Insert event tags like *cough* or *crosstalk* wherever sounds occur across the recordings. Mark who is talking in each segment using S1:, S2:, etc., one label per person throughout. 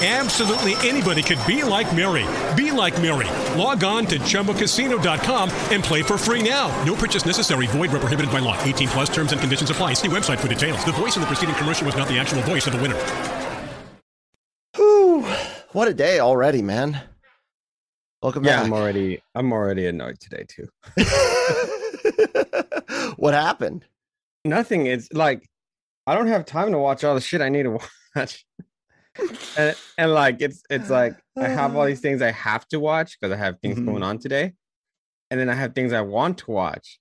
S1: Absolutely anybody could be like Mary. Be like Mary. Log on to ChumbaCasino.com and play for free now. No purchase necessary. Void where prohibited by law. 18 plus terms and conditions apply. See website for details. The voice in the preceding commercial was not the actual voice of the winner.
S2: Whew, what a day already, man. Welcome
S3: Yeah,
S2: back.
S3: I'm already I'm already annoyed today too. *laughs*
S2: what happened?
S3: Nothing. It's like I don't have time to watch all the shit I need to *laughs* watch. And and like it's it's like I have all these *sighs* things I have to watch because I have things
S2: Mhm.
S3: going on today. And then I have things I want to watch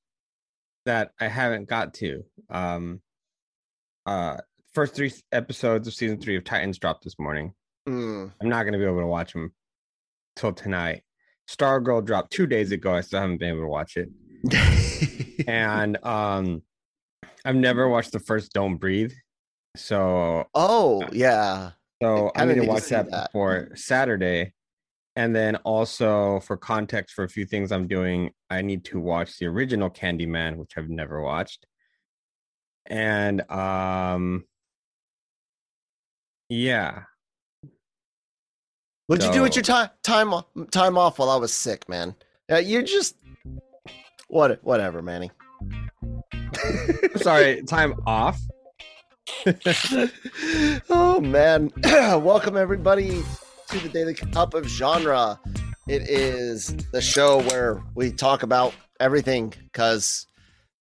S3: that I haven't got to. Um uh first three episodes of season three of Titans dropped this morning.
S2: Mm.
S3: I'm not gonna be able to watch them till tonight. Stargirl dropped two days ago. I still haven't been able to watch it. *laughs* and um I've never watched the first Don't Breathe. So
S2: oh, yeah.
S3: So I need to watch that,
S2: that.
S3: before Saturday. And then also for context for a few things I'm doing, I need to watch the original Candyman, which I've never watched. And um yeah.
S2: What'd you do with your time time time off while I was sick, man? Uh, you're just what whatever, Manny.
S3: Sorry, time off. *laughs*
S2: oh man. *clears throat* Welcome everybody to the Daily Cup of Genre. It is the show where we talk about everything because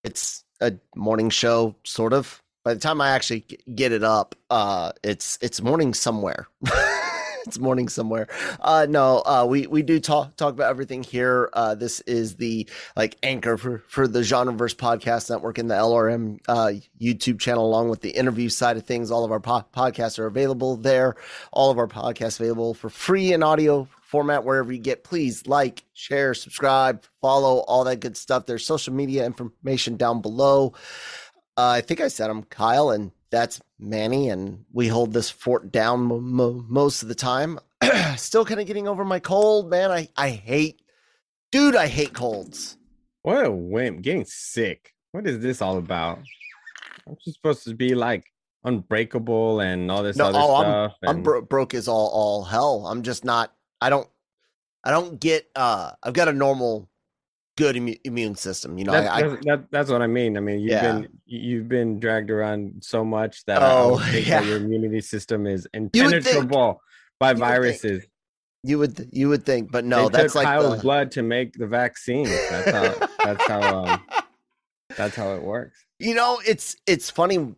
S2: it's a morning show, sort of. By the time I actually get it up, uh, it's it's morning somewhere. *laughs* *laughs* it's morning somewhere. Uh, no, uh, we we do talk talk about everything here. Uh, this is the like anchor for for the Genreverse podcast network and the LRM uh, YouTube channel, along with the interview side of things. All of our po- podcasts are available there. All of our podcasts available for free in audio format wherever you get. Please like, share, subscribe, follow, all that good stuff. There's social media information down below. Uh, I think I said I'm Kyle, and that's Manny, and we hold this fort down mo- mo- most of the time. *clears throat* Still kind of getting over my cold, man. I I hate, dude. I hate colds.
S3: What a wimp getting sick. What is this all about? I'm just supposed to be like unbreakable and all this
S2: No,
S3: other
S2: oh, I'm
S3: stuff.
S2: I'm bro- broke as all all hell. I'm just not. I don't. I don't get. Uh, I've got a normal, good immu- immune system. You know,
S3: That-
S2: I, I
S3: that's, that, that's what I mean. I mean, you've
S2: Yeah.
S3: been you've been dragged around so much that I
S2: Oh,
S3: would think
S2: yeah.
S3: that your immunity system is
S2: You think-
S3: impenetrable by
S2: would think.
S3: viruses.
S2: you would you would think, but no,
S3: they
S2: that's
S3: took
S2: like
S3: Kyle's
S2: the,
S3: blood to make the vaccine. That's how. that's how. Um, *laughs* that's how it works.
S2: you know it's it's funny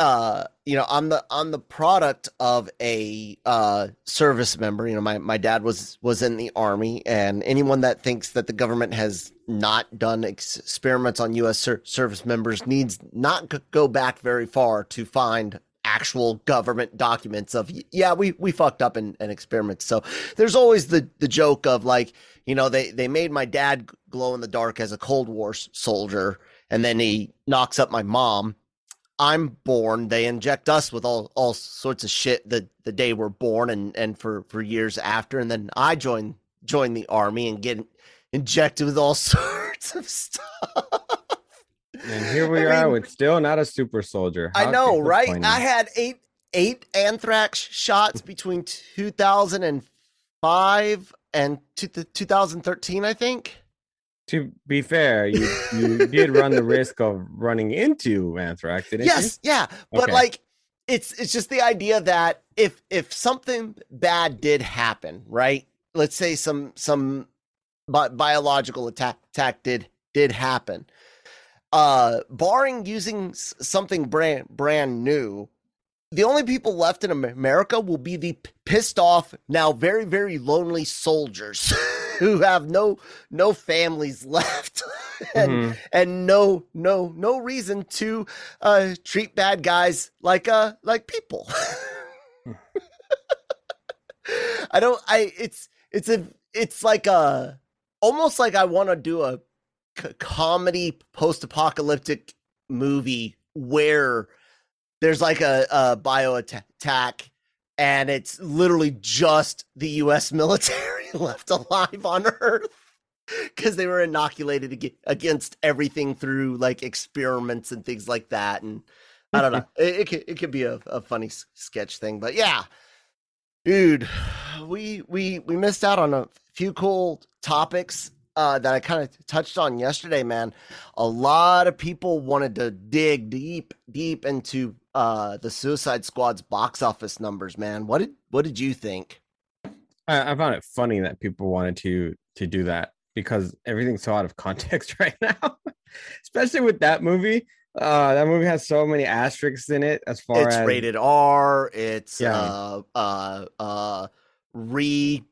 S2: uh you know i'm the i'm the product of a uh service member you know my my dad was was in the army and anyone that thinks that the government has not done ex- experiments on us ser- service members needs not go back very far to find actual government documents of yeah we we fucked up in an experiment so there's always the the joke of like you know they they made my dad glow in the dark as a cold war soldier and then he knocks up my mom. I'm born. They inject us with all, all sorts of shit the, the day we're born and, and for, for years after. And then I join join the army and get injected with all *laughs* sorts of stuff.
S3: And here we
S2: I
S3: are
S2: mean,
S3: with still not a super soldier.
S2: I know, right? I had eight eight anthrax shots between 2005 and two, 2013, I think.
S3: To be fair, you you did run the risk of running into anthrax, didn't
S2: yes yeah but
S3: Okay.
S2: like it's it's just the idea that if if something bad did happen right? Let's say some some bi- biological attack attack did did happen. Uh barring using something brand brand new the only people left in America will be the pissed off, now very, very lonely soldiers *laughs* who have no no families *laughs* left and
S3: Mhm.
S2: and no no no reason to uh treat bad guys like uh like people. *laughs* I don't I it's it's a it's like a almost like I want to do a c- comedy post-apocalyptic movie where there's like a, a bio attack and it's literally just the US military *laughs* left alive on earth because they were inoculated against everything through like experiments and things like that and I don't know it, it could it could be a, a funny sketch thing but yeah dude we we we missed out on a few cool topics uh, that I kind of touched on yesterday, man. A lot of people wanted to dig deep, deep into uh, the Suicide Squad's box office numbers, man. What did what did you think?
S3: I, I found it funny that people wanted to to do that because everything's so out of *laughs* context right now, *laughs* especially with that movie. Uh, that movie has so many asterisks in it as far
S2: It's
S3: as
S2: rated R. It's
S3: Yeah.
S2: uh uh uh re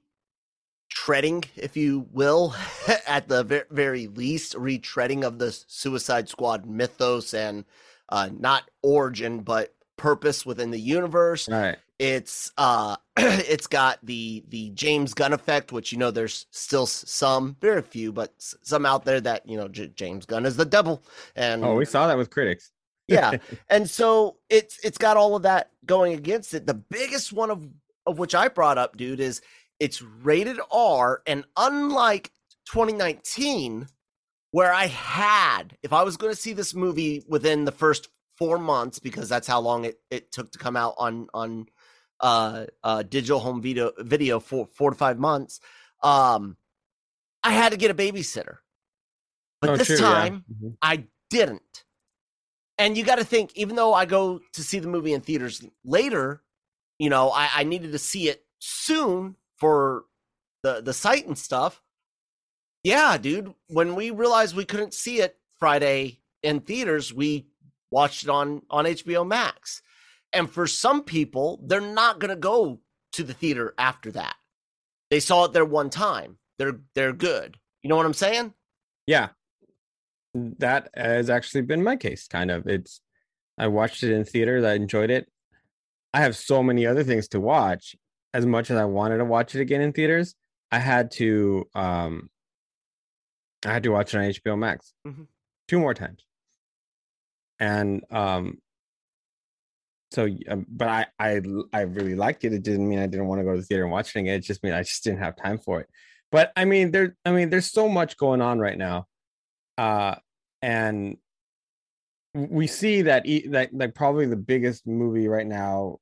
S2: treading, if you will, *laughs* at the ver- very least, retreading of the Suicide Squad mythos and uh not origin, but purpose within the universe.
S3: right.
S2: It's uh *clears throat* it's got the the James Gunn effect, which you know there's still some, very few, but some out there that you know J- James Gunn is the devil, and
S3: Oh, we saw that with critics. *laughs*
S2: yeah, *laughs* and so it's it's got all of that going against it. The biggest one of of which I brought up, dude, is it's rated R, and unlike 2019, where I had, if I was going to see this movie within the first four months, because that's how long it, it took to come out on on uh uh digital home video video for four to five months, um, I had to get a babysitter. But
S3: Oh,
S2: this
S3: true, yeah.
S2: time
S3: Mhm.
S2: I didn't. And you got to think, even though I go to see the movie in theaters later, you know, I, I needed to see it soon for the the site and stuff. Yeah, dude. When we realized we couldn't see it Friday in theaters, we watched it on on HBO Max. And for some people, they're not gonna go to the theater after that. They saw it there one time. They're they're good. You know what I'm saying?
S3: Yeah, that has actually been my case. Kind of. It's I watched it in theaters. I enjoyed it. I have so many other things to watch. As much as I wanted to watch it again in theaters, I had to. um I had to watch it on HBO Max
S2: Mhm.
S3: two more times, and um. So, um, but I, I, I really liked it. It didn't mean I didn't want to go to the theater and watch it again. It just mean I just didn't have time for it. But I mean, there, I mean, there's so much going on right now uh and we see that e- that like probably the biggest movie right now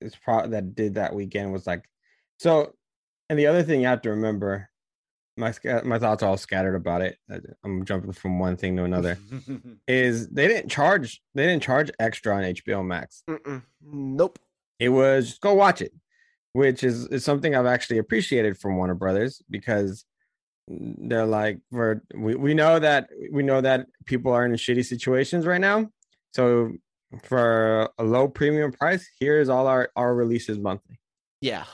S3: is pro that did that weekend was like so and the other thing you have to remember my my thoughts are all scattered about it I- i'm jumping from one thing to another *laughs* is they didn't charge they didn't charge extra on hbo max
S2: Mm-mm. Nope.
S3: it was just go watch it which is, is something i've actually appreciated from warner brothers because they're like we're, we, we know that we know that people are in shitty situations right now so for a low premium price here's all our our releases monthly
S2: Yeah.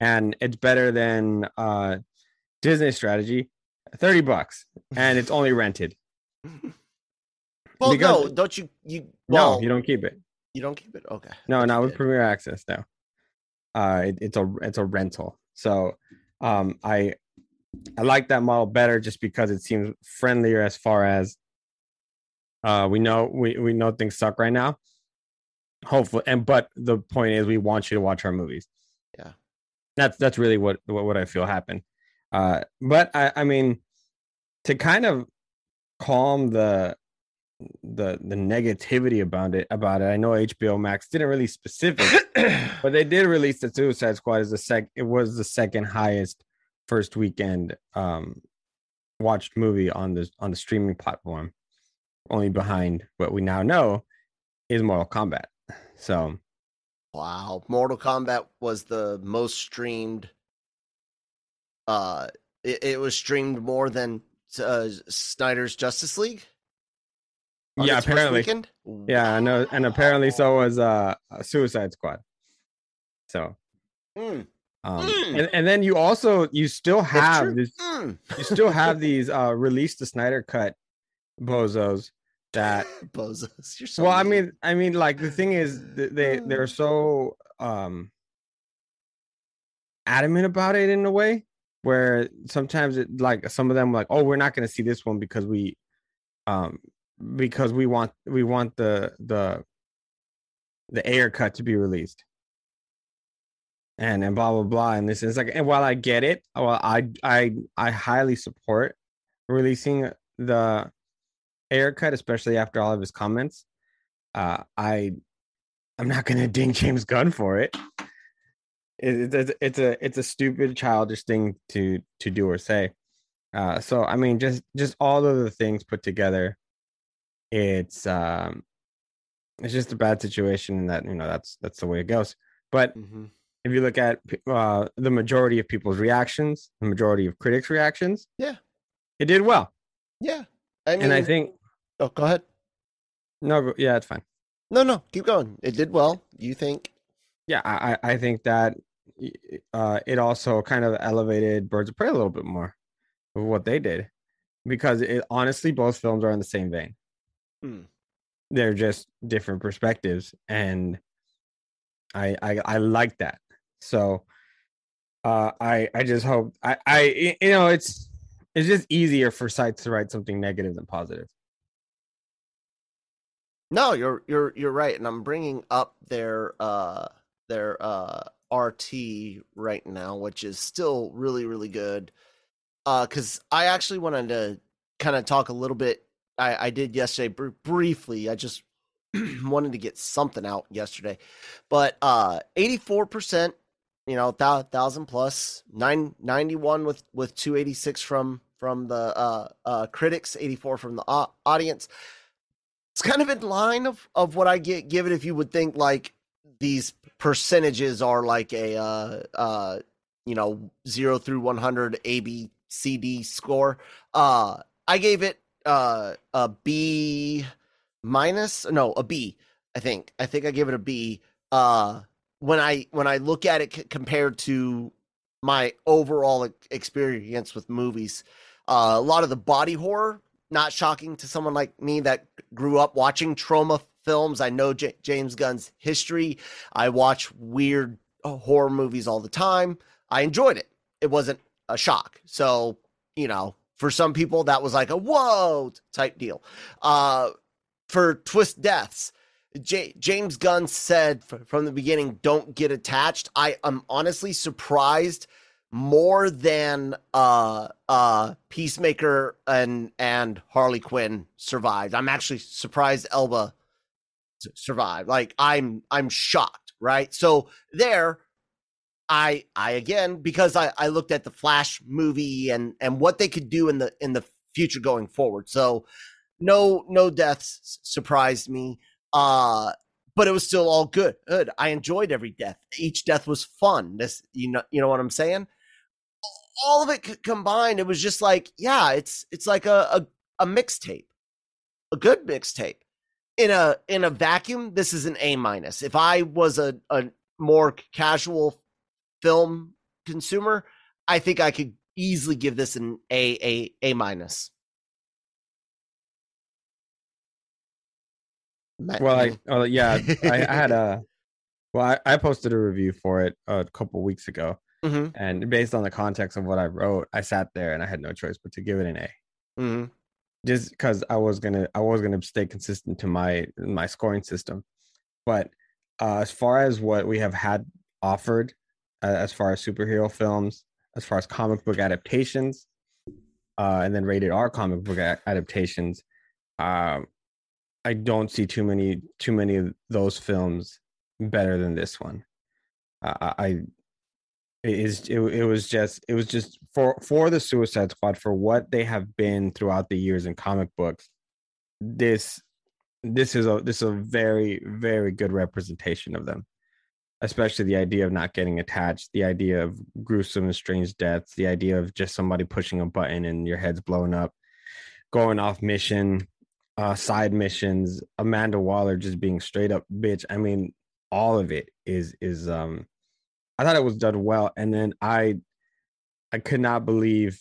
S3: and it's better than uh disney strategy 30 bucks and it's only rented *laughs*
S2: Well,
S3: Because-
S2: no, don't you? You
S3: no you don't keep it
S2: You don't keep it. Okay.
S3: No, not with. Premier Access. No, uh, it, it's a it's a rental. So, um, I I like that model better just because it seems friendlier as far as uh we know we we know things suck right now. Hopefully, and but the point is we want you to watch our movies.
S2: Yeah.
S3: that's that's really what what, what I feel happened. Uh, but I I mean to kind of calm the the the negativity about it about it. I know HBO Max didn't release specific, *clears throat* but they did release the Suicide Squad as the sec. It was the second highest first weekend um watched movie on the on the streaming platform, only behind what we now know is Mortal Kombat. So
S2: Wow. Mortal Kombat was the most streamed. Uh, it, it was streamed more than uh, Snyder's Justice League.
S3: Yeah, apparently. Yeah, I know, and apparently so was uh Suicide Squad. So,
S2: Mm,
S3: um,
S2: Mm.
S3: and, and then you also you still have this
S2: mm.
S3: you still *laughs* have these uh release the Snyder cut bozos that *laughs*
S2: Bozos. You're so
S3: well i
S2: mean.
S3: mean i mean like the thing is *sighs* they they're so um adamant about it in a way where sometimes it like some of them like oh we're not going to see this one because we um because we want we want the the the Ayer cut to be released. And and blah blah blah and this is like and while i get it well i i i highly support releasing the Ayer cut especially after all of his comments. Uh i i'm not gonna *laughs* ding james gunn for it it, it's it's a it's a stupid childish thing to to do or say uh so i mean just just all of the things put together it's um it's just a bad situation and that you know that's that's the way it goes but
S2: Mhm.
S3: if you look at uh the majority of people's reactions the majority of critics reactions
S2: Yeah.
S3: it did well
S2: Yeah. I mean,
S3: and i think
S2: oh, go ahead.
S3: no yeah it's fine
S2: No, no, keep going. It did well. You think?
S3: yeah i i think that uh it also kind of elevated birds of prey a little bit more of what they did because it honestly both films are in the same vein.
S2: Hmm.
S3: they're just different perspectives and i i i like that. So uh i i just hope I I you know it's it's just easier for sites to write something negative than positive.
S2: No, you're you're you're right, and I'm bringing up their uh their uh RT right now, which is still really really good. Uh, because I actually wanted to kind of talk a little bit. I I did yesterday br- briefly. I just *clears throat* wanted to get something out yesterday, but uh, 84 percent. You know, thou, thousand plus nine ninety one with with two eighty six from from the uh uh critics, eighty four from the au- audience it's kind of in line of of what I get given if you would think like these percentages are like a uh uh you know 0 through 100 A B C D score. Uh I gave it uh a B minus no, a B, I think. I think I gave it a B uh when I when I look at it c- compared to my overall experience with movies. Uh, a lot of the body horror not shocking to someone like me that grew up watching trauma films. I know J- James Gunn's history. I watch weird uh, horror movies all the time. I enjoyed it. It wasn't a shock. So, you know, for some people that was like a whoa type deal. Uh for twist deaths, J- James Gunn said f- from the beginning, "Don't get attached." I am honestly surprised more than uh uh Peacemaker and and Harley Quinn survived. I'm actually surprised Elba s- survived. Like I'm I'm shocked, right? So there I I again because I I looked at the Flash movie and and what they could do in the in the future going forward. So no no deaths surprised me. Uh but it was still all good. Good. I enjoyed every death. Each death was fun. This you know you know what I'm saying? all of it combined, it was just like, yeah, it's it's like a a, a mixtape, a good mixtape. In a in a vacuum, this is an A minus. If I was a a more casual film consumer, I think I could easily give this an A A A minus.
S3: Well i oh yeah I, I *laughs* had a well I, I posted a review for it a couple weeks ago
S2: Mhm,
S3: and based on the context of what i wrote i sat there and i had no choice but to give it an a
S2: mhm.
S3: Just because I was gonna I was gonna stay consistent to my my scoring system. But uh, as far as what we have had offered, uh, as far as superhero films, as far as comic book adaptations, uh, and then rated R comic book a- adaptations, um, I don't see too many too many of those films better than this one. Uh, I- it is it, it was just it was just for for the Suicide Squad for what they have been throughout the years in comic books. This this is a this is a very very good representation of them, especially the idea of not getting attached, the idea of gruesome and strange deaths, the idea of just somebody pushing a button and your head's blown up, going off mission, uh side missions, Amanda Waller just being straight up bitch. I mean, all of it is is um I thought it was done well. And then I I could not believe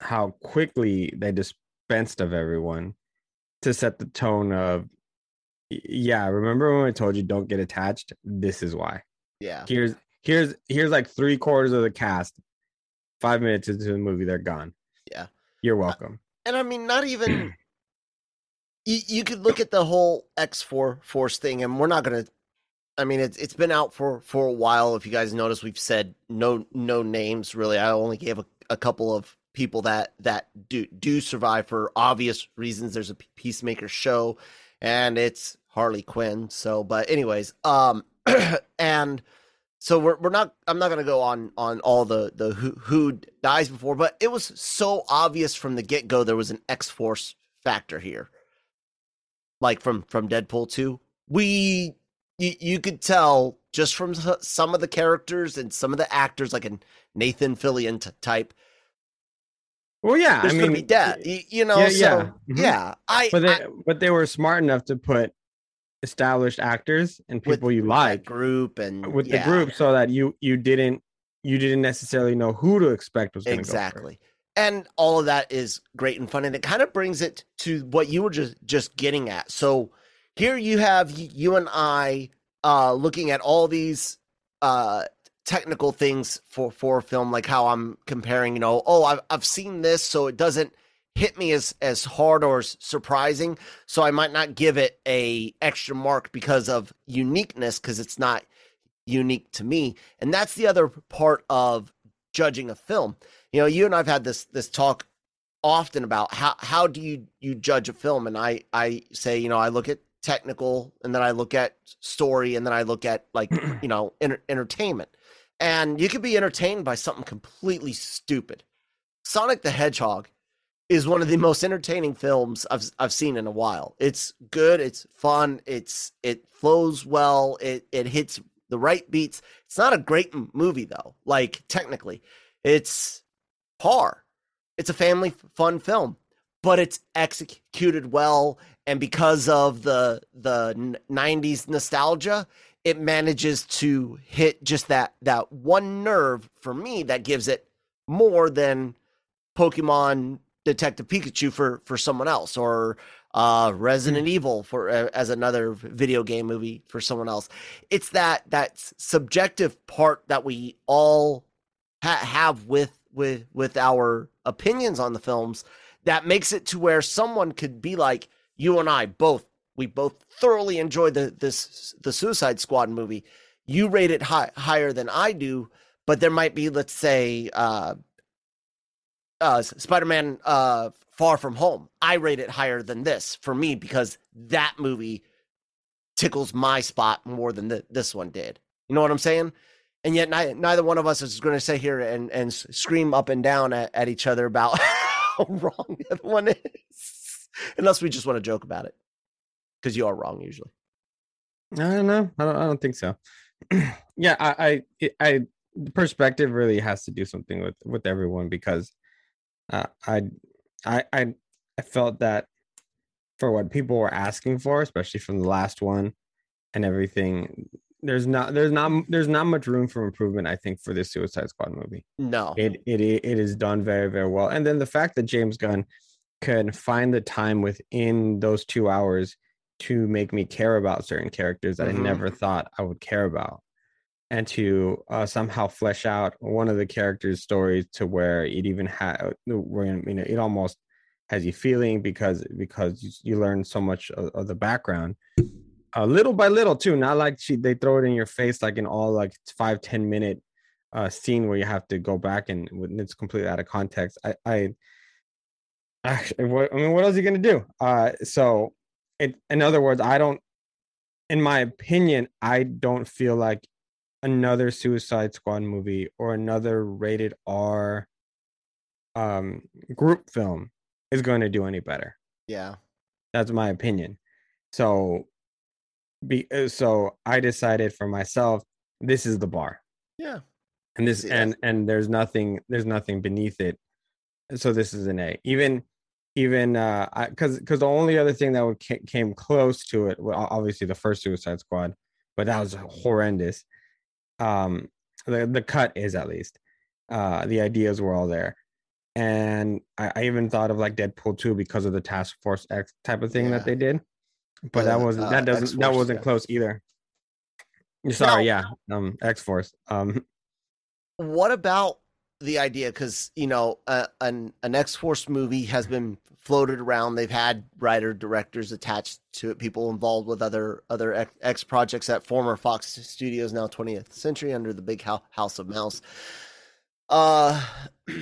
S3: how quickly they dispensed of everyone to set the tone of yeah, remember when I told you don't get attached? This is why.
S2: Yeah.
S3: Here's here's here's like three quarters of the cast. Five minutes into the movie, they're gone.
S2: Yeah.
S3: You're welcome.
S2: And I mean, not even *clears throat* you, you could look at the whole X4 Force thing, and we're not gonna I mean, it's it's been out for for a while. If you guys notice, we've said no no names really. I only gave a, a couple of people that that do do survive for obvious reasons. There's a Peacemaker show, and it's Harley Quinn. So, but anyways, um, *clears throat* and so we're we're not. I'm not gonna go on on all the the who who dies before, but it was so obvious from the get go there was an X Force factor here, like from from Deadpool two. We you, you could tell just from some of the characters and some of the actors, like a Nathan Fillion type.
S3: Well, yeah, I mean,
S2: be death, you, you know.
S3: yeah,
S2: so,
S3: yeah. Mhm.
S2: yeah, I,
S3: but they
S2: I
S3: but they were smart enough to put established actors and
S2: with
S3: people you like
S2: group and
S3: with
S2: yeah,
S3: the group so that you you didn't you didn't necessarily know who to expect was
S2: exactly. And all of that is great and fun, and it kind of brings it to what you were just just getting at. So here you have you and I uh looking at all these uh technical things for for film like how I'm comparing you know oh I've I've seen this so it doesn't hit me as as hard or as surprising so I might not give it a extra mark because of uniqueness because it's not unique to me and that's the other part of judging a film. You know you and I've had this this talk often about how how do you you judge a film and I I say you know I look at technical and then I look at story and then I look at like *clears throat* you know enter- entertainment. And you could be entertained by something completely stupid. Sonic the Hedgehog is one of the most entertaining films I've I've seen in a while. It's good it's fun it's it flows well it it hits the right beats. It's not a great m- movie though like technically. It's par. It's a family fun film but it's executed well and because of the the 90s nostalgia it manages to hit just that that one nerve for me that gives it more than pokemon detective pikachu for for someone else or uh resident evil for uh, as another video game movie for someone else. It's that that subjective part that we all ha- have with with with our opinions on the films that makes it to where someone could be like you and I both we both thoroughly enjoyed the this the Suicide Squad movie. You rate it high, higher than I do, but there might be let's say uh uh Spider-Man uh Far From Home. I rate it higher than this for me because that movie tickles my spot more than th- this one did. You know what I'm saying? And yet neither, neither one of us is going to sit here and and scream up and down at, at each other about *laughs* how wrong the other one is, unless we just want to joke about it, because you are wrong usually.
S3: I don't know. I don't. I don't think so. *clears throat* yeah, I, I, I, perspective really has to do something with with everyone because, uh, I, I, I, I felt that for what people were asking for, especially from the last one, and everything, there's not, there's not, there's not much room for improvement. I think for this Suicide Squad movie.
S2: No,
S3: it it it is done very very well and then the fact that james gunn can find the time within those two hours to make me care about certain characters that
S2: Mhm.
S3: i never thought i would care about and to uh, somehow flesh out one of the characters stories to where it even had where you know it almost has you feeling because because you, you learn so much of, of the background uh, little by little too not like she they throw it in your face like in all like five ten minute uh scene where you have to go back and it's completely out of context i i actually what i mean what else are you gonna do? Uh so it in other words i don't in my opinion i don't feel like another suicide squad movie or another rated r um group film is going to do any better.
S2: Yeah,
S3: that's my opinion. So be uh, so i decided for myself this is the bar.
S2: Yeah,
S3: and this and and there's nothing there's nothing beneath it. So this is an a. Even even uh because because the only other thing that would ca- came close to it well obviously the first suicide squad but that was horrendous. Um the, the cut is at least uh the ideas were all there. And I, I even thought of like deadpool 2 because of the task force x type of thing
S2: Yeah.
S3: that they did. But that
S2: The,
S3: wasn't
S2: uh,
S3: that doesn't that
S2: X-Force,
S3: wasn't
S2: yeah.
S3: close either. Sorry yeah um x-force um.
S2: What about the idea because you know uh, an an x-force movie has been floated around. They've had writer directors attached to it people involved with other other x, x projects at former fox studios now 20th century under the big house of mouse. Uh *clears throat*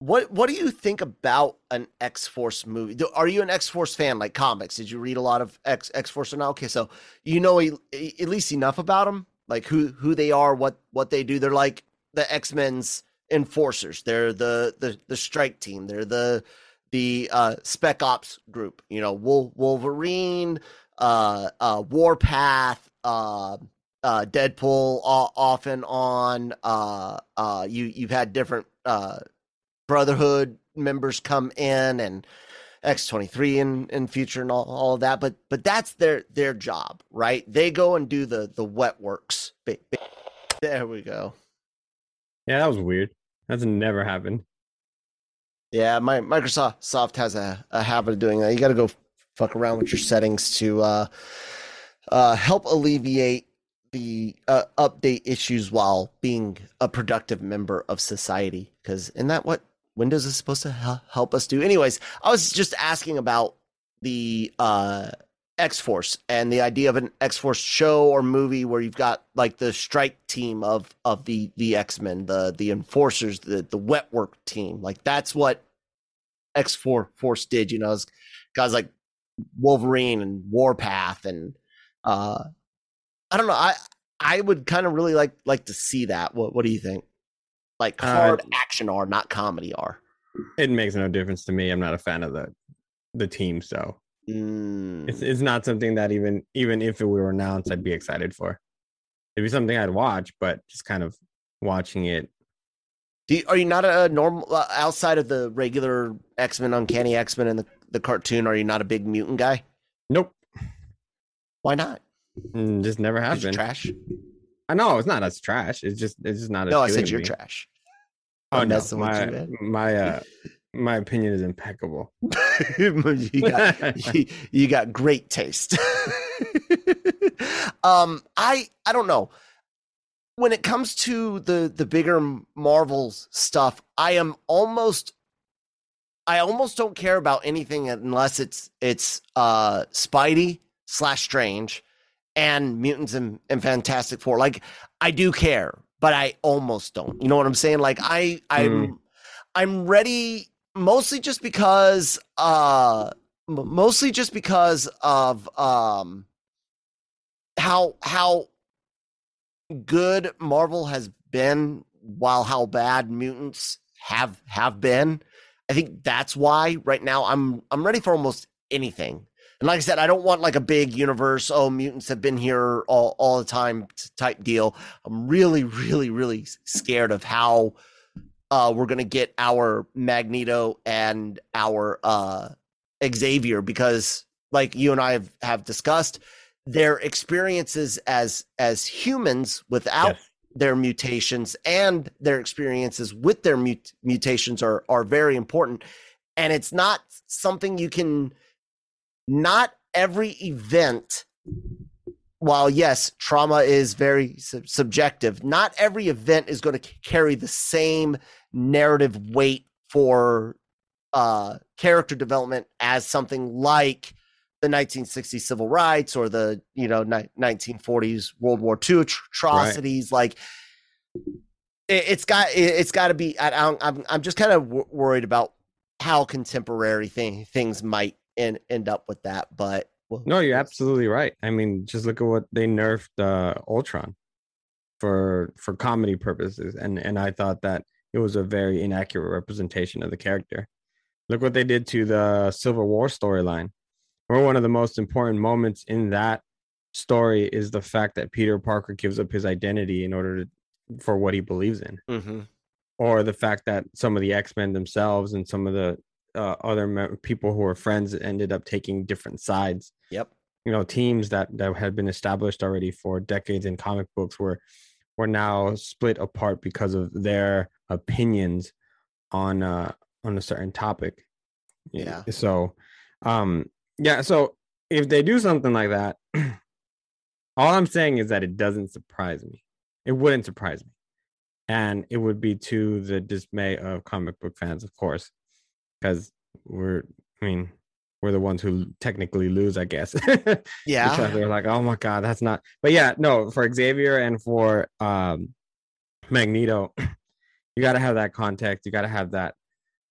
S2: what what do you think about an x-force movie? Do- are you an x-force fan like comics? Did you read a lot of x x-force or not? Okay so you know at least enough about them like who who they are what what they do? They're like the X-Men's enforcers. They're the the the strike team. They're the the uh spec ops group, you know, Wol- Wolverine, uh uh Warpath, uh uh Deadpool off and on. Uh uh you you've had different uh Brotherhood members come in and X23 in in future and all, all of that, but but that's their their job, right? They go and do the the wet works. There we go.
S3: yeah that was weird that's never happened
S2: Yeah, my Microsoft Soft has a, a habit of doing that. You got to go fuck around with your settings to uh, uh, help alleviate the uh, update issues while being a productive member of society. Because isn't that what Windows is supposed to hel- help us do? Anyways, I was just asking about the uh, X Force and the idea of an X Force show or movie where you've got like the strike team of of the the X Men, the the enforcers, the the wet work team. Like that's what X Four Force did. You know, guys like Wolverine and Warpath and uh I don't know. I I would kind of really like like to see that. What what do you think? Like
S3: Uh,
S2: hard action R, not comedy R.
S3: it makes no difference to me i'm not a fan of the the team so
S2: Mm.
S3: It's it's not something that even even if it were announced, I'd be excited for. It'd be something I'd watch, but just kind of watching it.
S2: Do you, are you not a normal uh, outside of the regular X Men, Uncanny X Men, and the, the cartoon? Are you not a big mutant guy?
S3: Nope,
S2: Why not?
S3: Mm, just never have been.
S2: trash?
S3: I know it's not as trash. It's just it's just not.
S2: No, I said you're
S3: me.
S2: trash.
S3: Oh
S2: I'm
S3: no,
S2: messing with
S3: my
S2: you, man.
S3: my uh my opinion is impeccable. *laughs*
S2: you got *laughs* you, you got great taste. *laughs* um, I I don't know. When it comes to the the bigger Marvels stuff, I am almost I almost don't care about anything unless it's it's uh Spidey slash Strange and Mutants and, and Fantastic Four. Like I do care, but I almost don't. You know what I'm saying? Like I I'm I'm ready mostly just because uh mostly just because of um how how good Marvel has been while how bad mutants have have been. I think that's why right now I'm I'm ready for almost anything. And like I said, I don't want like a big universe. Oh, mutants have been here all, all the time type deal. I'm really, really, really scared of how uh, we're gonna get our Magneto and our uh, Xavier because, like you and I have, have discussed, their experiences as as humans without
S3: Yes.
S2: their mutations and their experiences with their mut- mutations are are very important, and it's not something you can. Not every event while yes, trauma is very sub- subjective, not every event is going to carry the same narrative weight for uh, character development as something like the 1960s civil rights or the you know ni- 1940s World War II atr- atrocities. Like it, it's got it, it's got to be. I, don't- I'm I'm just kind of w- worried about how contemporary thing, things might end end up with that, but. Well,
S3: No, you're absolutely right. I mean, just look at what they nerfed uh, Ultron for for comedy purposes, and and I thought that it was a very inaccurate representation of the character. Look what they did to the Civil War storyline. Where one of the most important moments in that story is the fact that Peter Parker gives up his identity in order to for what he believes in,
S2: hmm
S3: or the fact that some of the X Men themselves and some of the uh, other me- people who were friends ended up taking different sides.
S2: Yep.
S3: You know, teams that that had been established already for decades in comic books were were now split apart because of their opinions on uh on a certain topic.
S2: Yeah.
S3: So, um, yeah. So if they do something like that, *clears throat* all I'm saying is that it doesn't surprise me. It wouldn't surprise me, and it would be to the dismay of comic book fans, of course, because we're. I mean, we're the ones who technically lose, I guess. *laughs*
S2: Yeah.
S3: because they're like, oh my god, that's not. But yeah, no, for Xavier and for um Magneto, you got to have that context. You got to have that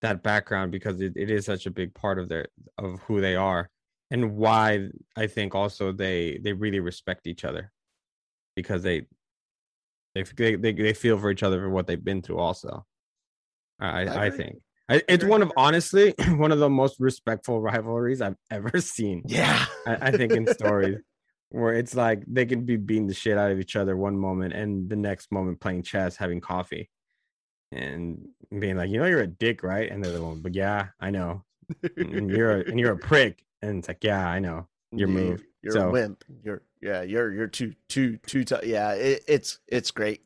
S3: that background because it, it is such a big part of their of who they are and why I think also they they really respect each other because they they they they, feel for each other for what they've been through. Also, I
S2: I
S3: I, I think. I, it's one of honestly *clears throat* one of the most respectful rivalries I've ever seen.
S2: Yeah.
S3: I, I think in stories *laughs* where it's like they can be beating the shit out of each other one moment and the next moment playing chess, having coffee, and being like, you know, you're a dick, right? And the other one, but yeah, I know, and you're a, and you're a *laughs* prick, and it's like, yeah, I know your
S2: You-
S3: move.
S2: You're
S3: So-
S2: a wimp. You're yeah. You're you're too too too tough. Yeah. It, it's it's great.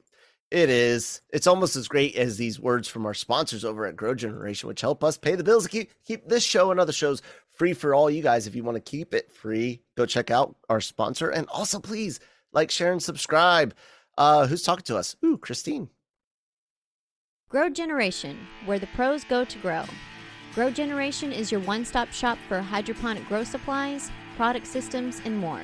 S2: It is. It's almost as great as these words from our sponsors over at Grow Generation, which help us pay the bills to keep keep this show and other shows free for all you guys. If you want to keep it free, go check out our sponsor, and also please like, share, and subscribe. Uh, who's talking to us? Ooh, Christine.
S4: Grow Generation, where the pros go to grow. Grow Generation is your one stop shop for hydroponic grow supplies, product systems, and more.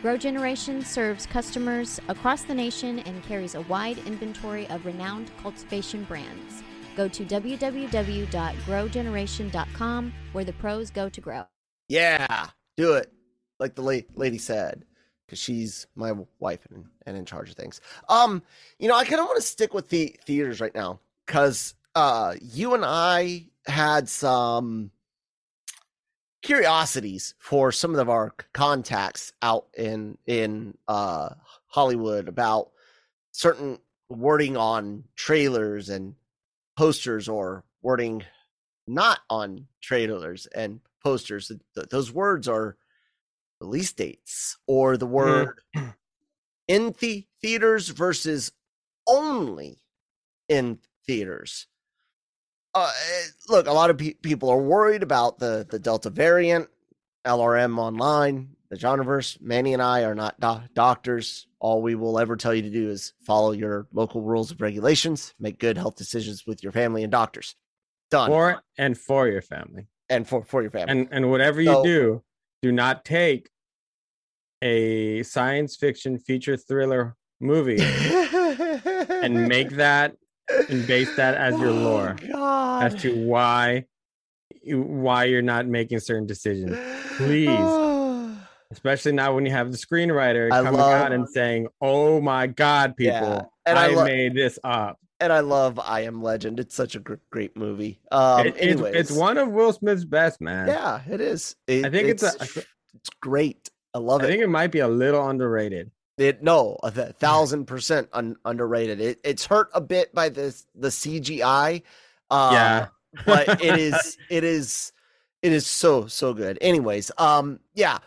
S4: Grow Generation serves customers across the nation and carries a wide inventory of renowned cultivation brands. Go to www.growgeneration.com, where the pros go to grow.
S2: Yeah, do it. Like the la- lady said, because she's my wife and, and in charge of things. Um, you know, I kind of want to stick with the theaters right now because uh, you and I had some curiosities for some of our contacts out in in uh Hollywood about certain wording on trailers and posters or wording not on trailers and posters. Th- th- those words are release dates or the word in the theaters versus only in theaters. Uh, look, a lot of pe- people are worried about the the Delta variant, LRM online, the genreverse. Manny and I are not do- doctors. All we will ever tell you to do is follow your local rules and regulations, make good health decisions with your family and doctors. Done.
S3: For and for your family,
S2: and for for your family.
S3: and and whatever you
S2: So-
S3: do, do not take a science fiction feature thriller movie *laughs* and make that and base that as your lore
S2: Oh, God.
S3: as to why why you're not making certain decisions please. *sighs* especially now when you have the screenwriter
S2: I
S3: coming
S2: love-
S3: out and saying oh my god people
S2: Yeah, and I
S3: i,
S2: lo-
S3: made this up
S2: and I love I Am Legend. It's such a gr- great movie. Um,
S3: It- it's,
S2: anyways,
S3: it's one of will smith's best man
S2: Yeah, it is. It-
S3: I think it's a-
S2: it's great. I love
S3: i
S2: it.
S3: I think it might be a little underrated
S2: It no, a thousand percent un- underrated. It it's hurt a bit by the the CGI. Uh,
S3: Yeah.
S2: but it *laughs* is it is it is so so good. Anyways, um, yeah,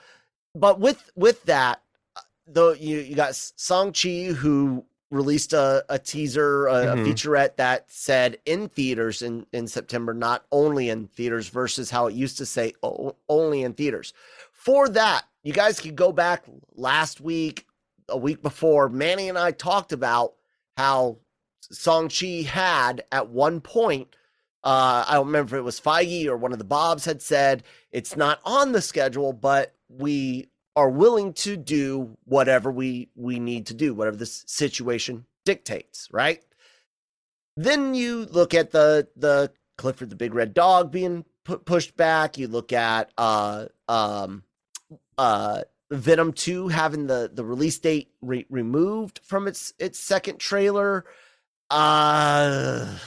S2: but with with that, uh, though you you got Shang-Chi who released a, a teaser, a, a
S3: Mhm.
S2: featurette that said in theaters in in September, not only in theaters, versus how it used to say o- only in theaters. For that, you guys could go back last week, a week before. Manny and I talked about how Shang-Chi had at one point. Uh, I don't remember if it was Feige or one of the Bobs had said it's not on the schedule, but we are willing to do whatever we we need to do, whatever the situation dictates, right? Then you look at the the Clifford the Big Red Dog being pu- pushed back. You look at uh um uh Venom 2 having the the release date re- removed from its its second trailer. Uh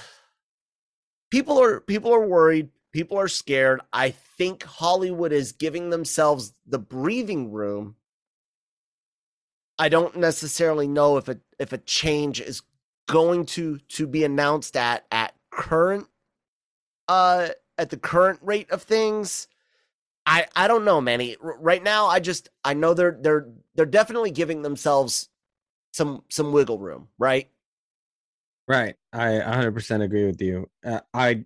S2: people are people are worried, people are scared. I think Hollywood is giving themselves the breathing room. I don't necessarily know if a if a change is going to to be announced at at current uh at the current rate of things, I I don't know, Manny. R- right now, I just I know they're they're they're definitely giving themselves some some wiggle room, right?
S3: Right. I 100% agree with you. Uh, I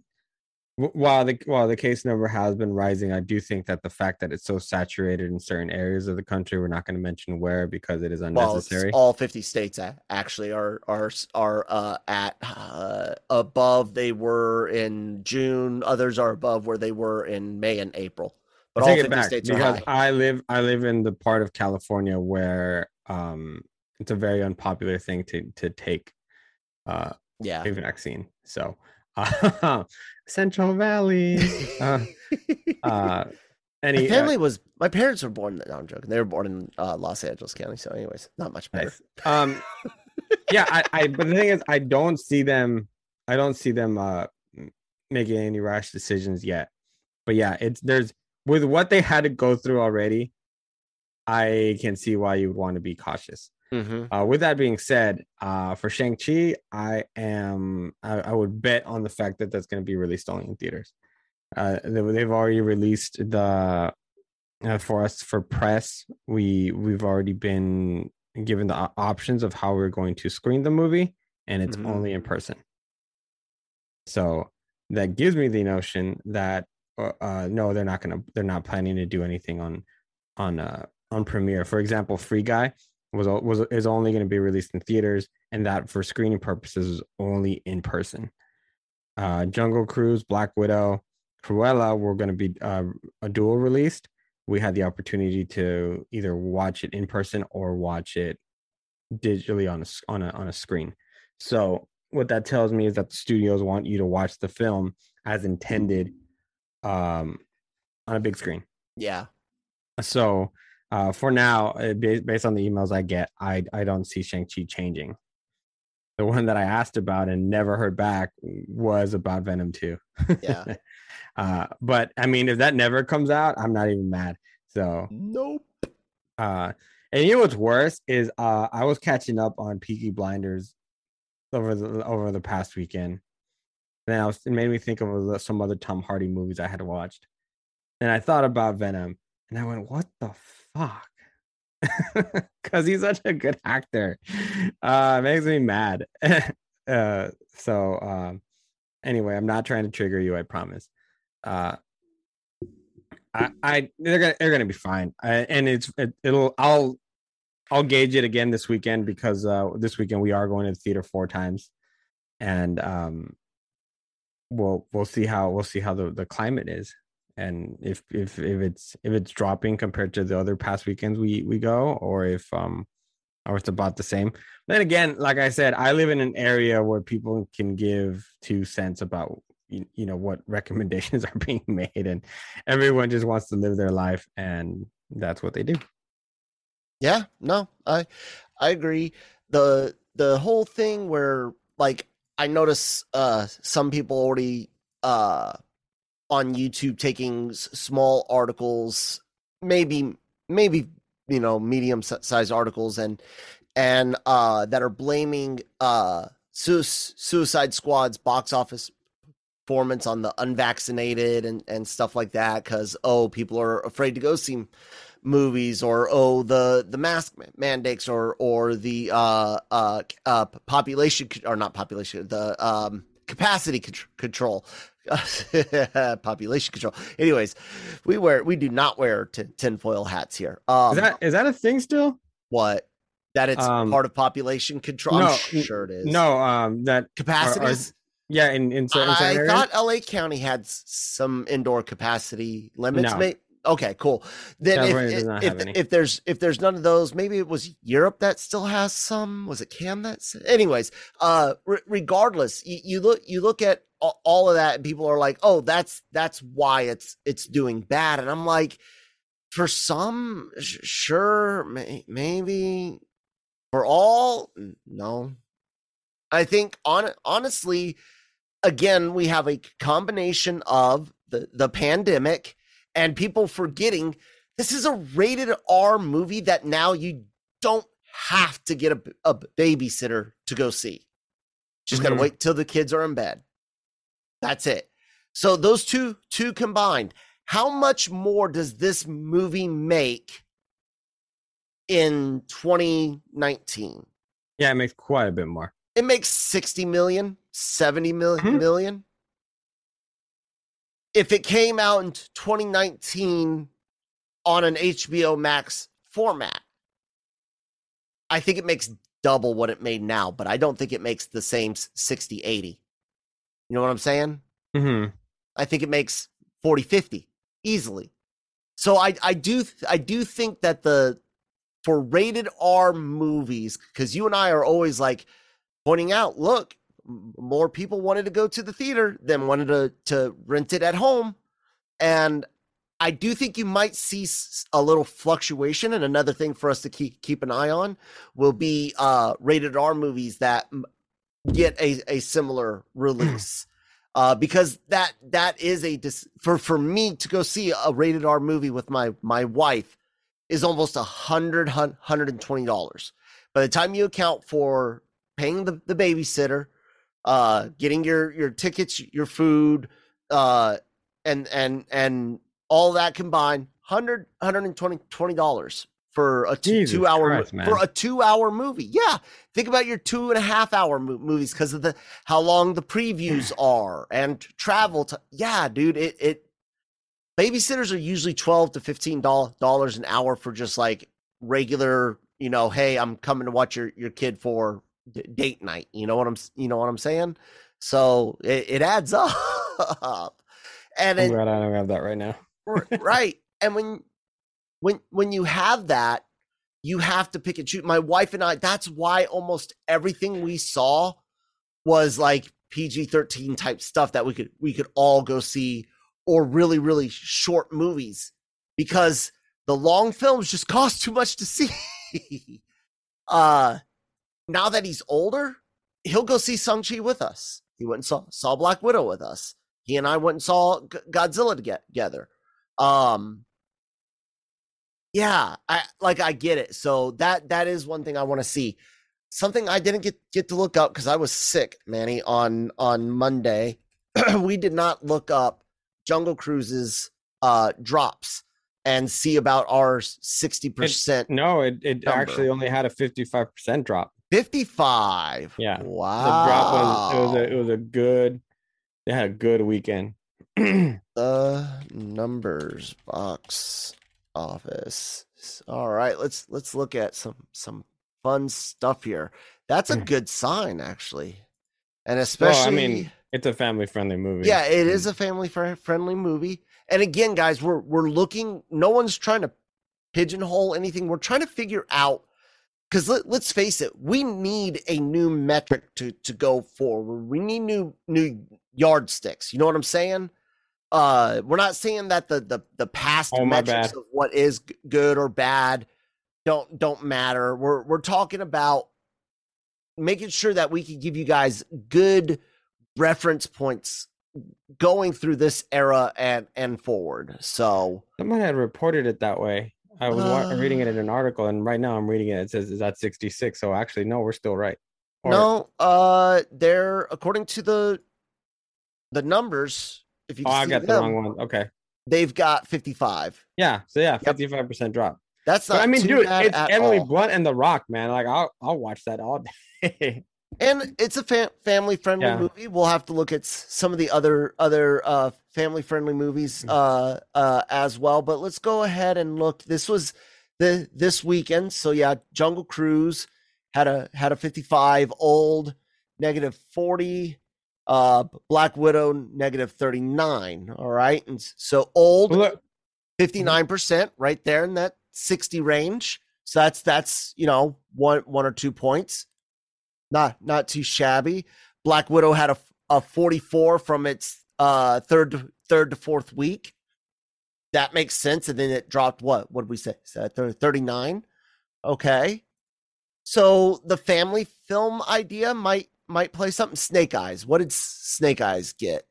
S3: while the while the case number has been rising, I do think that the fact that it's so saturated in certain areas of the country, we're not going to mention where because it is
S2: Well,
S3: unnecessary.
S2: all 50 states actually are are are uh, at uh, above they were in June. Others are above where they were in May and April. But
S3: I
S2: all
S3: take
S2: 50
S3: it back
S2: states
S3: because. I live I live in the part of California where um it's a very unpopular thing to to take uh
S2: yeah.
S3: a vaccine. So uh, *laughs* Central Valley. Uh, *laughs* uh any
S2: my
S3: uh,
S2: family was my parents were born. No, I'm joking. They were born in uh, Los Angeles County. So, anyways, not much better.
S3: Nice. Um, yeah, I, I, but the thing is, I don't see them. I don't see them uh making any rash decisions yet. But yeah, it's there's with what they had to go through already. I can see why you would want to be cautious.
S2: Mhm.
S3: Uh, with that being said, uh, for Shang-Chi, I am I, I would bet on the fact that that's going to be released only in theaters. Uh, they, they've already released the uh, for us for press. We we've already been given the options of how we're going to screen the movie, and it's
S2: Mhm.
S3: only in person. So that gives me the notion that uh, no, they're not gonna they're not planning to do anything on on uh on premiere. For example, Free Guy was was is only going to be released in theaters, and that for screening purposes is only in person. Uh, Jungle Cruise, Black Widow, Cruella were going to be uh, a dual released. We had the opportunity to either watch it in person or watch it digitally on a on a on a screen. So what that tells me is that the studios want you to watch the film as intended um, on a big screen.
S2: Yeah.
S3: So uh, for now, uh, based on the emails I get, I I don't see Shang-Chi changing. The one that I asked about and never heard back was about Venom Two.
S2: Yeah. *laughs*
S3: uh, but I mean, if that never comes out, I'm not even mad. So
S2: Nope.
S3: uh, and you know what's worse is uh, I was catching up on Peaky Blinders over the over the past weekend. Then I was it made me think of some other Tom Hardy movies I had watched, and I thought about Venom, and I went, "What the fuck?" *laughs* Because he's such a good actor. Uh, it makes me mad. *laughs* uh, so um, anyway, I'm not trying to trigger you. I promise. Uh, I, I they're gonna they're gonna be fine, I, and it's it, it'll I'll I'll gauge it again this weekend because uh this weekend we are going to the theater four times, and um we'll we'll see how we'll see how the the climate is, and if if if it's if it's dropping compared to the other past weekends we we go, or if um or it's about the same. Then again, like I said, I live in an area where people can give two cents about you, you know what recommendations *laughs* are being made and everyone just wants to live their life and that's what they do
S2: Yeah, no, I I agree. The the whole thing where like I notice uh some people already uh on YouTube taking s- small articles, maybe maybe you know medium sized articles and and uh that are blaming uh Sui- Suicide Squad's box office performance on the unvaccinated and and stuff like that cuz oh people are afraid to go see movies or oh the the mask mandates or or the uh uh uh population or not population the um capacity contr- control *laughs* population control anyways we wear we do not wear t- tinfoil hats here um
S3: is that is that a thing still
S2: what that it's
S3: Um,
S2: part of population control
S3: no,
S2: i'm sure it is
S3: no um that
S2: capacities
S3: yeah in in certain,
S2: I
S3: areas?
S2: thought LA County had some indoor capacity limits.
S3: No.
S2: May- okay, cool. Then if if,
S3: any.
S2: if there's if there's none of those, maybe it was Europe that still has some. Was it Cam that? Anyways, uh, re- regardless, you, you look you look at all of that, and people are like, "Oh, that's that's why it's it's doing bad," and I'm like, for some, sh- sure, may- maybe for all, no. I think on honestly, again, we have a combination of the, the pandemic and people forgetting this is a rated R movie that now you don't have to get a, a babysitter to go see. Just got
S3: Mhm.
S2: to wait till the kids are in bed. That's it. So those two two combined, how much more does this movie make in 2019?
S3: Yeah, it makes quite a bit more.
S2: It makes 60 million, 70 million,
S3: Mhm.
S2: million. If it came out in 2019 on an HBO Max format, I think it makes double what it made now, but I don't think it makes the same 60, 80. You know what I'm saying?
S3: hmm
S2: I think it makes 40 50 easily. So I I do I do think that the for rated R movies cuz you and I are always like pointing out look more people wanted to go to the theater than wanted to to rent it at home and I do think you might see a little fluctuation and another thing for us to keep keep an eye on will be uh rated R movies that get a a similar *clears throat* release uh, because that that is a dis- for for me to go see a rated R movie with my my wife is almost a hundred hun- hundred and twenty dollars. By the time you account for paying the, the babysitter, uh, getting your your tickets, your food, uh, and and and all that combined, 100 120 dollars for a two, two hour
S3: Christ,
S2: for a two hour movie. Yeah, think about your two and a half hour mo- movies because of the how long the previews *sighs* are and travel to yeah dude it it babysitters are usually 12 to 15 dollars an hour for just like regular you know hey i'm coming to watch your your kid for d- date night you know what i'm you know what i'm saying? So it, it adds *laughs* up. And
S3: I'm
S2: it,
S3: glad I don't have that right now.
S2: Right. And when when when you have that you have to pick and choose my wife and i that's why almost everything we saw was like pg-13 type stuff that we could we could all go see or really really short movies because the long films just *laughs* cost too much to see. Uh now that he's older he'll go see Shang-Chi with us. He went and saw, saw black widow with us. He and i went and saw G- godzilla together. Um yeah i like i get it. So that that is one thing i want to see. Something i didn't get get to look up because i was sick manny on on monday. *clears throat* We did not look up jungle cruises uh drops and see about our 60%
S3: No, it, it
S2: Number.
S3: actually only had a 55% drop.
S2: 55
S3: Yeah.
S2: wow
S3: The drop was it was a it was a good they had a good weekend. *clears throat*
S2: the numbers box office all right let's let's look at some some fun stuff here that's a
S3: Mm.
S2: good sign actually and
S3: well,
S2: especially
S3: I mean, it's a family friendly movie.
S2: yeah it is a family fr- friendly movie and again guys we're we're looking no one's trying to pigeonhole anything we're trying to figure out because let, let's face it we need a new metric to to go forward we need new new yardsticks you know what i'm saying uh we're not saying that the the, the past
S3: Oh,
S2: metrics
S3: bad.
S2: of what is good or bad don't don't matter we're we're talking about making sure that we can give you guys good reference points going through this era and and forward so
S3: Someone had reported it that way. I was wa- reading it
S2: Uh.
S3: in an article, and right now I'm reading it. It says it's at 66. So actually, no, we're still right. Or-
S2: no uh they're according to the the numbers if you
S3: Oh, I got the wrong one. Okay.
S2: they've got 55
S3: Yeah. So yeah,
S2: Yep.
S3: 55% drop.
S2: that's not
S3: But I mean, dude, it's Emily
S2: all.
S3: Blunt and The Rock, man. Like I'll I'll watch that all day. *laughs*
S2: and it's a fa- family friendly
S3: Yeah.
S2: movie we'll have to look at some of the other other uh family friendly movies
S3: Mm.
S2: uh uh as well but let's go ahead and look. This was the this weekend so yeah jungle cruise had a had a 55 old negative 40 uh black widow negative 39 all right? And so old
S3: Look,
S2: 59% right there in that 60 range. So that's that's you know one one or two points. Not not too shabby. Black widow had a, a 44 from its uh third to, third to fourth week. That makes sense and then it dropped what? What did we say? 39 okay. So the family film idea might might play something. Snake eyes. What did snake eyes get?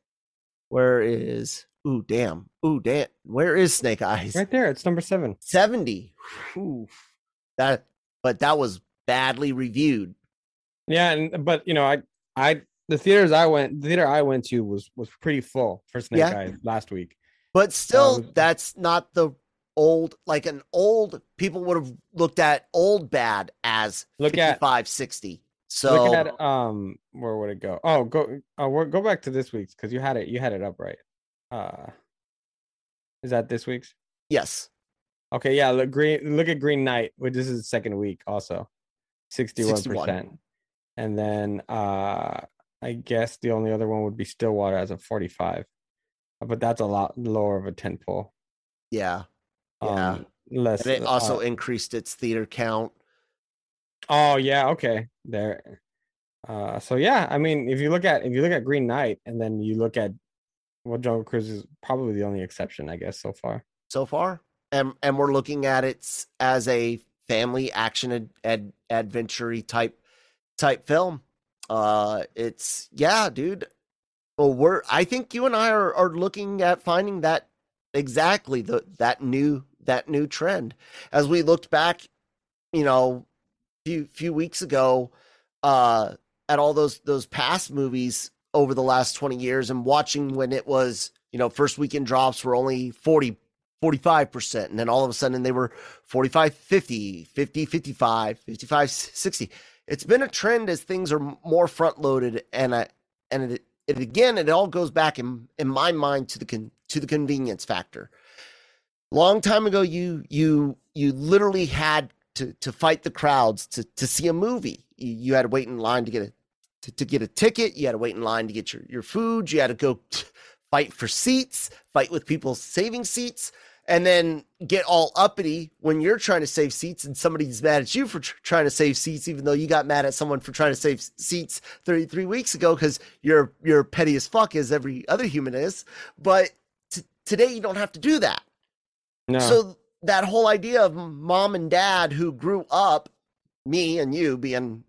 S2: Where is ooh damn. Ooh damn where is snake eyes?
S3: Right there, it's number seven.
S2: 70 Ooh, that but that was badly reviewed.
S3: Yeah, and but you know, I I the theaters I went, the theater I went to was was pretty full for Snake
S2: Yeah.
S3: Eyes last week.
S2: But still,
S3: Um,
S2: that's not the old like an old people would have looked at old bad as
S3: Look at-
S2: 55 60. So
S3: Looking at um, where would it go? Oh, go uh, we go back to this week's because you had it you had it up right. Uh, is that this week's?
S2: yes,
S3: Okay, yeah. Look green. Look at Green Knight, which this is the second week also,
S2: 61.
S3: percent, and then uh, I guess the only other one would be Stillwater as a forty-five, Uh, but that's a lot lower of a tent pole.
S2: yeah. Yeah.
S3: Um, less.
S2: And it also
S3: uh,
S2: increased its theater count.
S3: oh yeah, okay, there. Uh, so yeah, I mean, if you look at if you look at Green Knight, and then you look at well, Jungle Cruise is probably the only exception, I guess, so far.
S2: so far and and we're looking at it as a family action ad, ad, adventure type type film uh it's yeah dude well we're i think you and i are, are looking at finding that exactly the that new that new trend. As we looked back you know few few weeks ago uh at all those those past movies over the last 20 years and watching when it was you know first weekend drops were only 40 45% and then all of a sudden they were 45 50 50 55 55 60 it's been a trend as things are more front loaded and I, and it, it again it all goes back in in my mind to the con, to the convenience factor. Long time ago you you you literally had to to fight the crowds to to see a movie. You, you had to wait in line to get a to, to get a ticket. You had to wait in line to get your your food. You had to go *laughs* fight for seats fight with people saving seats and then get all uppity when you're trying to save seats and somebody's mad at you for tr- trying to save seats even though you got mad at someone for trying to save seats 33 weeks ago because you're you're petty as fuck as every other human is. But t- today you don't have to do that.
S3: No,
S2: so that whole idea of mom and dad who grew up, me and you being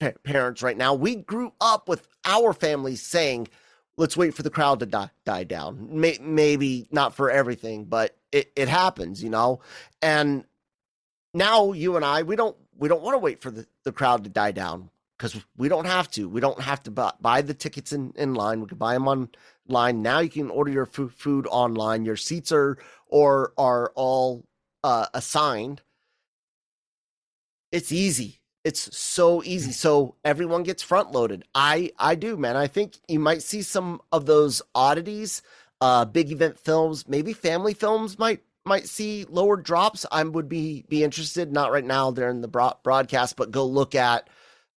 S2: pa- parents right now, we grew up with our families saying, "Let's wait for the crowd to die, die down." May- maybe not for everything, but it, it happens, you know. And now you and I, we don't we don't want to wait for the, the crowd to die down because we don't have to. We don't have to buy, buy the tickets in, in line. We can buy them online. Now you can order your fu- food online. Your seats are or are all uh, assigned. It's easy. It's so easy. So everyone gets front loaded. I I do, man. I think you might see some of those oddities, uh, big event films, maybe family films might might see lower drops. I would be be interested. Not right now during the broad, broadcast, but go look at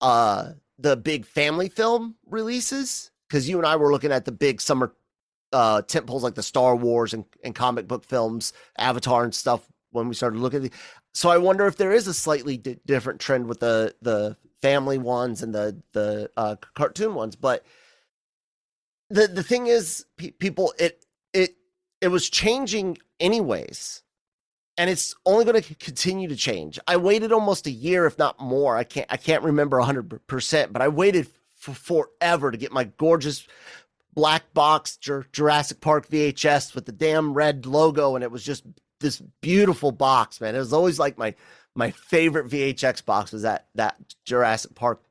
S2: uh the big family film releases because you and I were looking at the big summer uh tentpoles like the Star Wars and, and comic book films, Avatar and stuff when we started looking at the so I wonder if there is a slightly di- different trend with the the family ones and the the uh, cartoon ones, but the the thing is, pe- people it it it was changing anyways, and it's only going to continue to change. I waited almost a year, if not more. I can't I can't remember hundred percent, but I waited for forever to get my gorgeous black box Jurassic Park VHS with the damn red logo, and it was just this beautiful box, man. It was always like my my favorite VHS box was that that Jurassic Park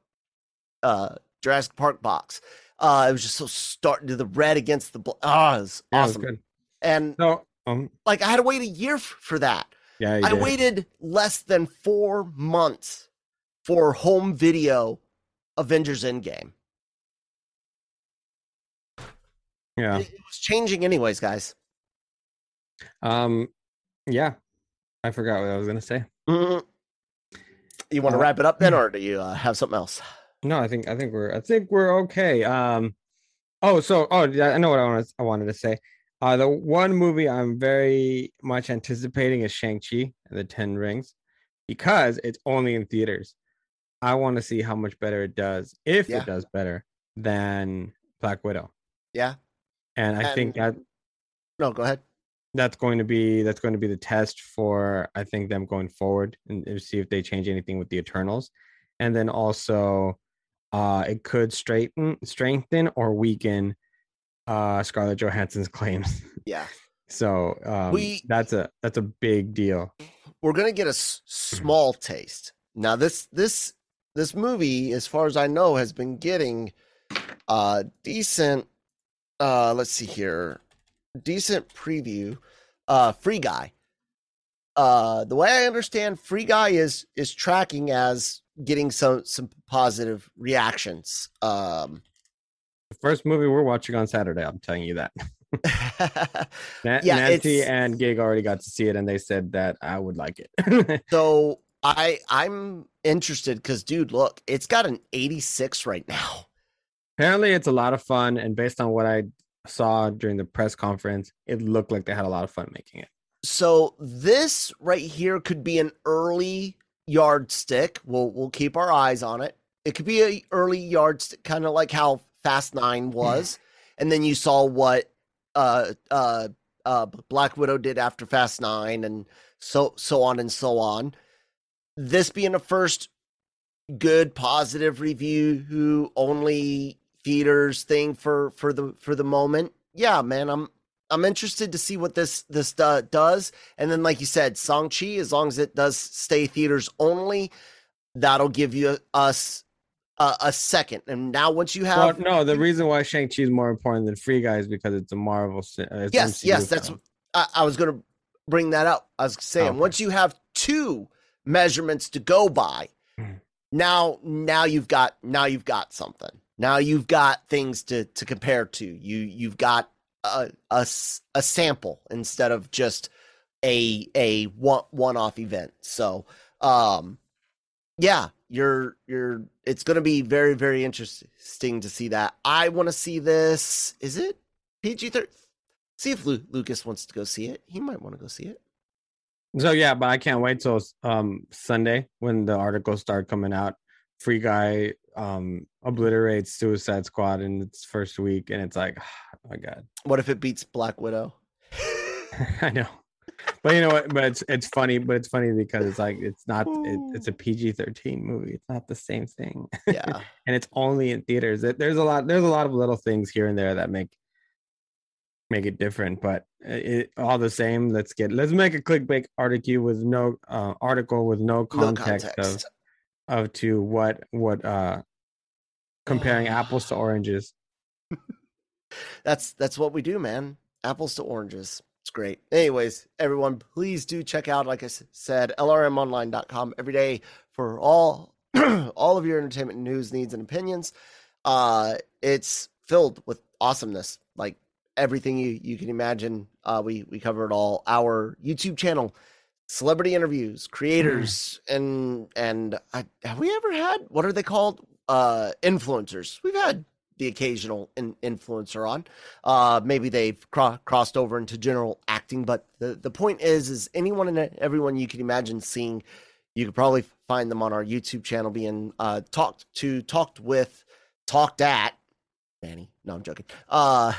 S2: uh Jurassic Park box. Uh it was just so starting to the red against the bl- oh, it was
S3: yeah, it was
S2: awesome. And
S3: No, um,
S2: like I had to wait a year f- for that.
S3: yeah,
S2: I
S3: did.
S2: waited less than 4 months for home video Avengers Endgame.
S3: Yeah.
S2: It, it was changing anyways, guys.
S3: Um, yeah. I forgot what I was gonna say.
S2: Mhm. You want to
S3: Uh,
S2: wrap it up then, *clears throat* or do you uh, have something else?
S3: No, I think I think we're I think we're okay. Um, oh, so oh, yeah, I know what I wanted I wanted to say. Uh, the one movie I'm very much anticipating is Shang-Chi and the Ten Rings, because it's only in theaters. I want to see how much better it does, if
S2: Yeah.
S3: it does better than Black Widow.
S2: Yeah.
S3: And I think that
S2: No, go ahead.
S3: That's going to be that's going to be the test for I think them going forward and, see if they change anything with the Eternals, and then also uh it could straighten strengthen or weaken uh Scarlett Johansson's *laughs* claims.
S2: Yeah.
S3: so um,
S2: We-
S3: that's a that's a big deal.
S2: We're gonna get a s- small taste. Now this this this movie, as far as I know, has been getting uh decent uh let's see here decent preview uh free guy uh the way i understand free guy is is tracking as getting some some positive reactions um
S3: The first movie we're watching on Saturday. I'm telling you that. *laughs* Na-
S2: Yeah,
S3: Nancy and Gig already got to see it, and they said that I would like it. *laughs*
S2: so i i'm interested because dude look it's got an 86 right now
S3: Apparently, it's a lot of fun, and based on what I saw during the press conference, it looked like they had a lot of fun making it.
S2: so this right here could be an early yardstick. We'll we'll keep our eyes on it. It could be a early yardstick, kind of like how Fast Nine was, *laughs* and then you saw what uh uh uh Black Widow did after Fast Nine, and so so on and so on. This being a first good positive review, who only theaters thing for for the for the moment. Yeah, man, I'm I'm interested to see what this this uh, does. And then, like you said, Shang-Chi, as long as it does stay theaters only, that'll give you us a, a second. And now, once you
S3: Well,
S2: have
S3: no, the reason why Shang-Chi is more important than Free Guy is because it's a Marvel. uh, it's
S2: yes,
S3: MCU
S2: yes, that's. I, I was going to bring that up. I was saying
S3: Okay.
S2: once you have two measurements to go by,
S3: Mhm.
S2: now now you've got now you've got something. Now you've got things to to compare to. You you've got a a sample instead of just a a one one off event. So um yeah, you're you're it's going to be very very interesting to see that. I want to see this. Is it PG-13? See if Lu- Lucas wants to go see it. He might want to go see it.
S3: So yeah, but I can't wait till um Sunday when the articles start coming out. Free Guy um obliterates Suicide Squad in its first week, and it's like, *sighs* oh my god,
S2: What if it beats Black Widow? *laughs*
S3: I know. But you know what? But it's it's funny. But it's funny because it's like it's not. It, it's a PG thirteen movie. It's not the same thing,
S2: yeah. *laughs*
S3: and it's only in theaters. There- There's a lot. There's a lot of little things here and there that make make it different. But it, all the same, let's get let's make a clickbait article with no uh, article with no
S2: No
S3: context,
S2: context.
S3: of of to what what uh comparing apples to oranges. *laughs*
S2: That's that's what we do, man. Apples to oranges. It's great. Anyways, everyone, please do check out, like I said, lrmonline.com every day for all *clears throat* all of your entertainment news, needs, and opinions. Uh, it's filled with awesomeness, like everything you you can imagine. Uh, we we cover it all. Our YouTube channel, celebrity interviews, creators, and and I, have we ever had what are they called? Uh, influencers. We've had the occasional in, influencer on. Uh, maybe they've cro- crossed over into general acting, but the, the point is, is anyone and everyone you can imagine seeing, you could probably find them on our YouTube channel being uh, talked to, talked with, talked at. Manny, no, I'm joking. Uh,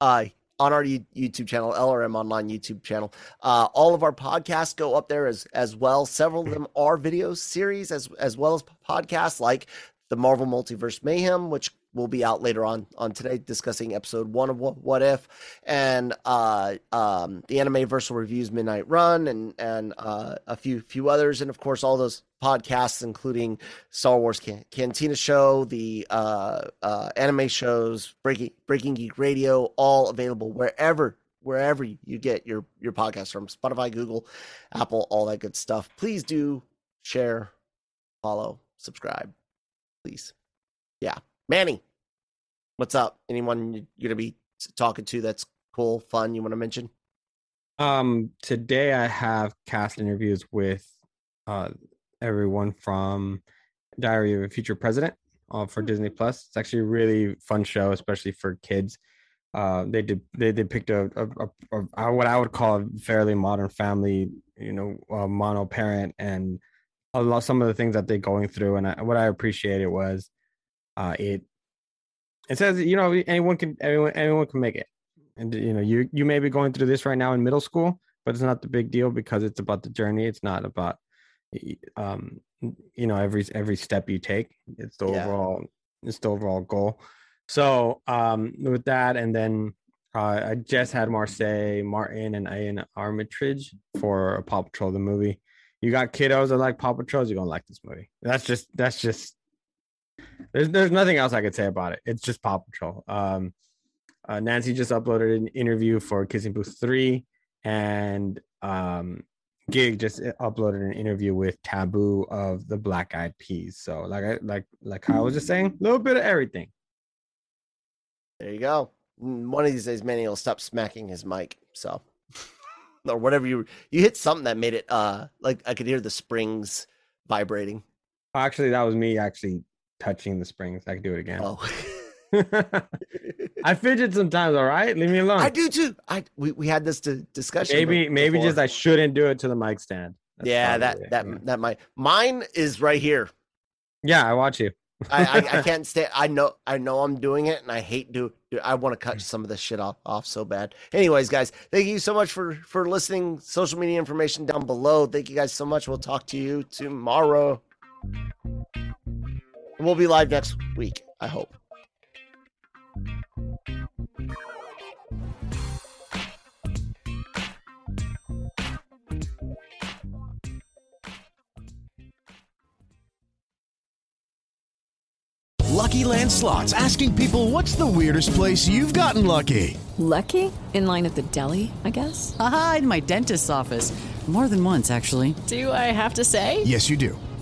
S2: uh, on our YouTube channel, LRM Online YouTube channel. Uh, all of our podcasts go up there as as well. Several of them are video series as as well as podcasts, like the Marvel Multiverse Mayhem, which will be out later on on today, discussing episode one of What, what If, and uh, um, the Anime Versal Reviews Midnight Run, and and uh, a few few others, and of course all those podcasts, including Star Wars Can- Cantina Show, the uh, uh, anime shows, Breaking Breaking Geek Radio, all available wherever wherever you get your your podcast from Spotify, Google, Apple, all that good stuff. Please do share, follow, subscribe, please. Yeah, Manny, what's up? Anyone you- you're gonna be talking to that's cool, fun? You want to mention?
S3: Um, today I have cast interviews with uh everyone from Diary of a Future President uh, for Disney Plus. It's actually a really fun show, especially for kids. Uh, they did they they picked a, a, a, a what I would call a fairly modern family, you know, uh, mono parent, and a lot some of the things that they're going through. And I, what I appreciated was, uh, it it says you know anyone can anyone anyone can make it. And you know you you may be going through this right now in middle school but it's not the big deal because it's about the journey. It's not about um you know every every step you take. It's the
S2: Yeah.
S3: overall it's the overall goal. So um with that and then uh, i just had Marsai Martin and Iain Armitage for a paw patrol the movie. You got kiddos that like paw patrols you're gonna like this movie. That's just that's just There's there's nothing else I could say about it. It's just Paw Patrol. Um, uh, Nancy just uploaded an interview for Kissing Booth three, and um, Gig just uh, uploaded an interview with Taboo of the Black Eyed Peas. So like I like like I was just saying, a little bit of everything.
S2: There you go. One of these days, Manny will stop smacking his mic. So, *laughs* or whatever you you hit something that made it uh like I could hear the springs vibrating.
S3: Actually, that was me actually touching the springs. I could do it again.
S2: Oh, *laughs*
S3: I fidget sometimes. All right, leave me alone.
S2: I do too. I we, we had this to discussion.
S3: maybe
S2: be-
S3: maybe just I shouldn't do it to the mic stand. That's
S2: yeah, that
S3: it,
S2: that
S3: yeah.
S2: that might mine is right here.
S3: yeah. I watch you.
S2: I, I I *laughs* can't stay. I know I know I'm doing it, and I hate do. do- I want to cut mm. some of this shit off off so bad. Anyways, guys, thank you so much for for listening. Social media information down below. Thank you guys so much. We'll talk to you tomorrow. We'll be live next week. I hope.
S5: Lucky Land Slots asking people what's the weirdest place you've gotten lucky?
S6: Lucky? In line at the deli, I guess?
S7: Aha, in my dentist's office. More than once, actually.
S6: Do I have to say?
S5: Yes, you do.